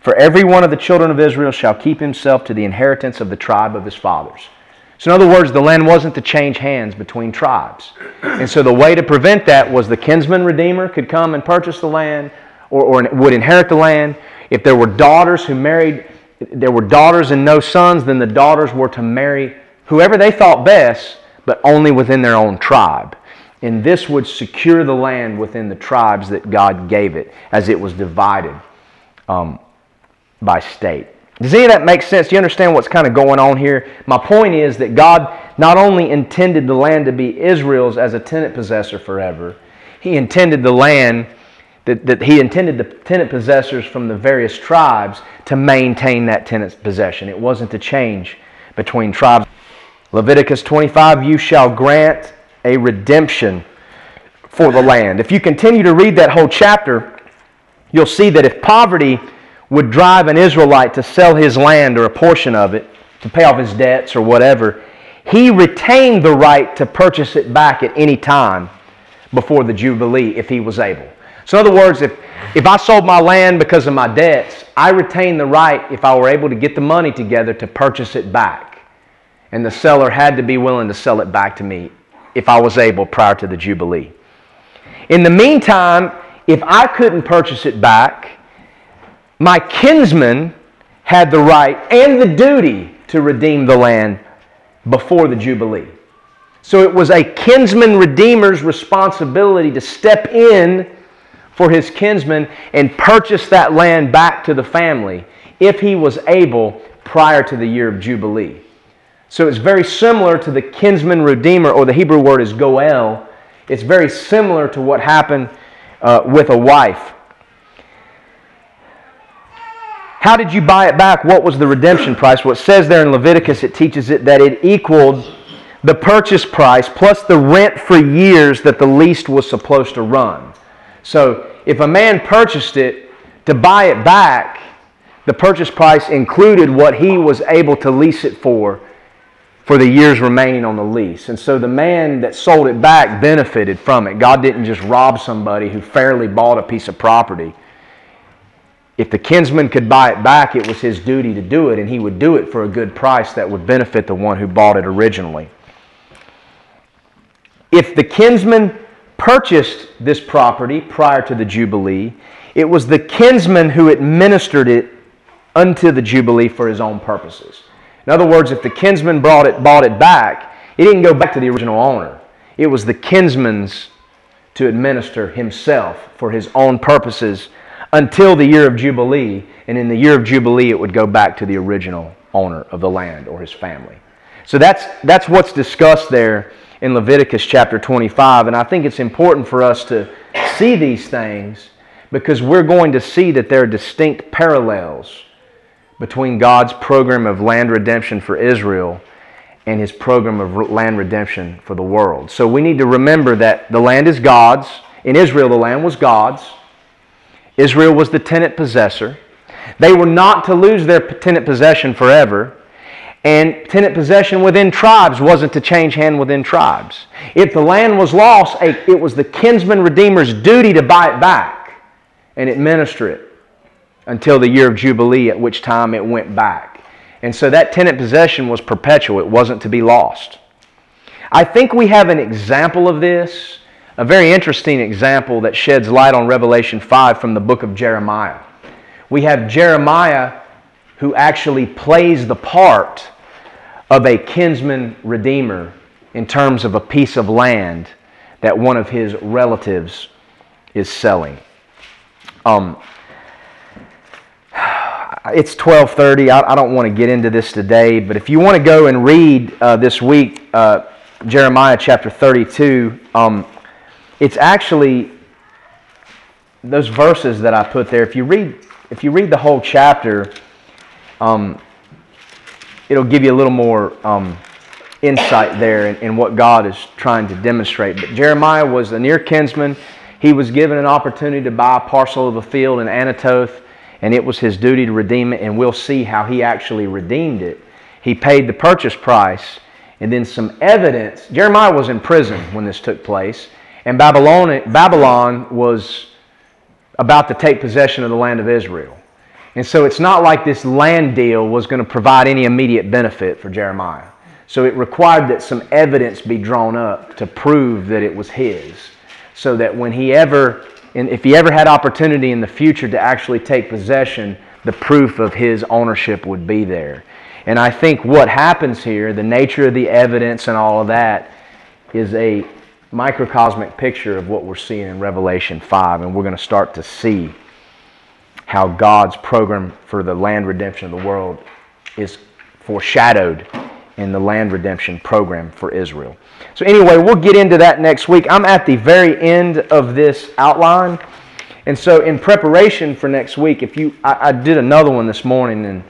For every one of the children of Israel shall keep himself to the inheritance of the tribe of his fathers. So, in other words, the land wasn't to change hands between tribes. And so, the way to prevent that was the kinsman redeemer could come and purchase the land or, or would inherit the land. If there were daughters who married, there were daughters and no sons, then the daughters were to marry whoever they thought best, but only within their own tribe. And this would secure the land within the tribes that God gave it as it was divided. Um, by state. Does any of that make sense? Do you understand what's kind of going on here? My point is that God not only intended the land to be Israel's as a tenant possessor forever, He intended the land that, that He intended the tenant possessors from the various tribes to maintain that tenant possession. It wasn't to change between tribes. Leviticus 25, you shall grant a redemption for the land. If you continue to read that whole chapter, you'll see that if poverty would drive an Israelite to sell his land or a portion of it to pay off his debts or whatever, he retained the right to purchase it back at any time before the Jubilee if he was able. So, in other words, if, if I sold my land because of my debts, I retained the right, if I were able to get the money together, to purchase it back. And the seller had to be willing to sell it back to me if I was able prior to the Jubilee. In the meantime, if I couldn't purchase it back, my kinsman had the right and the duty to redeem the land before the Jubilee. So it was a kinsman redeemer's responsibility to step in for his kinsman and purchase that land back to the family if he was able prior to the year of Jubilee. So it's very similar to the kinsman redeemer, or the Hebrew word is goel. It's very similar to what happened uh, with a wife how did you buy it back? What was the redemption price? What says there in Leviticus, it teaches it that it equaled the purchase price plus the rent for years that the lease was supposed to run. So if a man purchased it to buy it back, the purchase price included what he was able to lease it for for the years remaining on the lease. And so the man that sold it back benefited from it. God didn't just rob somebody who fairly bought a piece of property if the kinsman could buy it back, it was his duty to do it, and he would do it for a good price that would benefit the one who bought it originally. if the kinsman purchased this property prior to the Jubilee, it was the kinsman who administered it unto the Jubilee for his own purposes. In other words, if the kinsman brought it, bought it back, it didn't go back to the original owner. It was the kinsman's to administer himself for his own purposes until the year of Jubilee. And in the year of Jubilee, it would go back to the original owner of the land or his family. So that's, that's what's discussed there in Leviticus chapter 25. And I think it's important for us to see these things because we're going to see that there are distinct parallels between God's program of land redemption for Israel and his program of land redemption for the world. So we need to remember that the land is God's. In Israel, the land was God's. Israel was the tenant possessor. They were not to lose their tenant possession forever. And tenant possession within tribes wasn't to change hand within tribes. If the land was lost, it was the kinsman redeemer's duty to buy it back and administer it until the year of Jubilee, at which time it went back. And so that tenant possession was perpetual, it wasn't to be lost. I think we have an example of this, a very interesting example that sheds light on Revelation 5 from the book of Jeremiah. We have Jeremiah who actually plays the part of a kinsman redeemer in terms of a piece of land that one of his relatives is selling. Um, it's 12:30. I, I, don't want to get into this today, but if you want to go and read uh, this week uh, Jeremiah chapter 32, um, it's actually those verses that I put there. If you read, if you read the whole chapter, um, it'll give you a little more um, insight there in, in what God is trying to demonstrate. But Jeremiah was a near kinsman. He was given an opportunity to buy a parcel of a field in Anathoth, and it was his duty to redeem it, and we'll see how he actually redeemed it. He paid the purchase price, and then some evidence. Jeremiah was in prison when this took place, and Babylon, Babylon was about to take possession of the land of Israel. And so it's not like this land deal was going to provide any immediate benefit for Jeremiah. So it required that some evidence be drawn up to prove that it was his, so that when he ever and if he ever had opportunity in the future to actually take possession, the proof of his ownership would be there. And I think what happens here, the nature of the evidence and all of that, is a microcosmic picture of what we're seeing in Revelation 5. And we're going to start to see how God's program for the land redemption of the world is foreshadowed in the land redemption program for Israel. So, anyway, we'll get into that next week. I'm at the very end of this outline. And so, in preparation for next week, if you, I, I did another one this morning and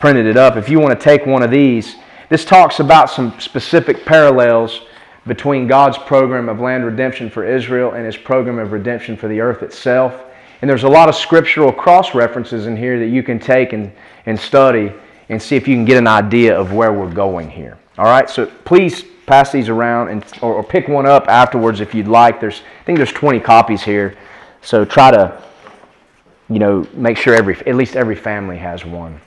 printed it up. If you want to take one of these, this talks about some specific parallels between God's program of land redemption for Israel and his program of redemption for the earth itself. And there's a lot of scriptural cross references in here that you can take and, and study and see if you can get an idea of where we're going here. All right, so please pass these around and or, or pick one up afterwards if you'd like. There's I think there's 20 copies here, so try to you know make sure every at least every family has one.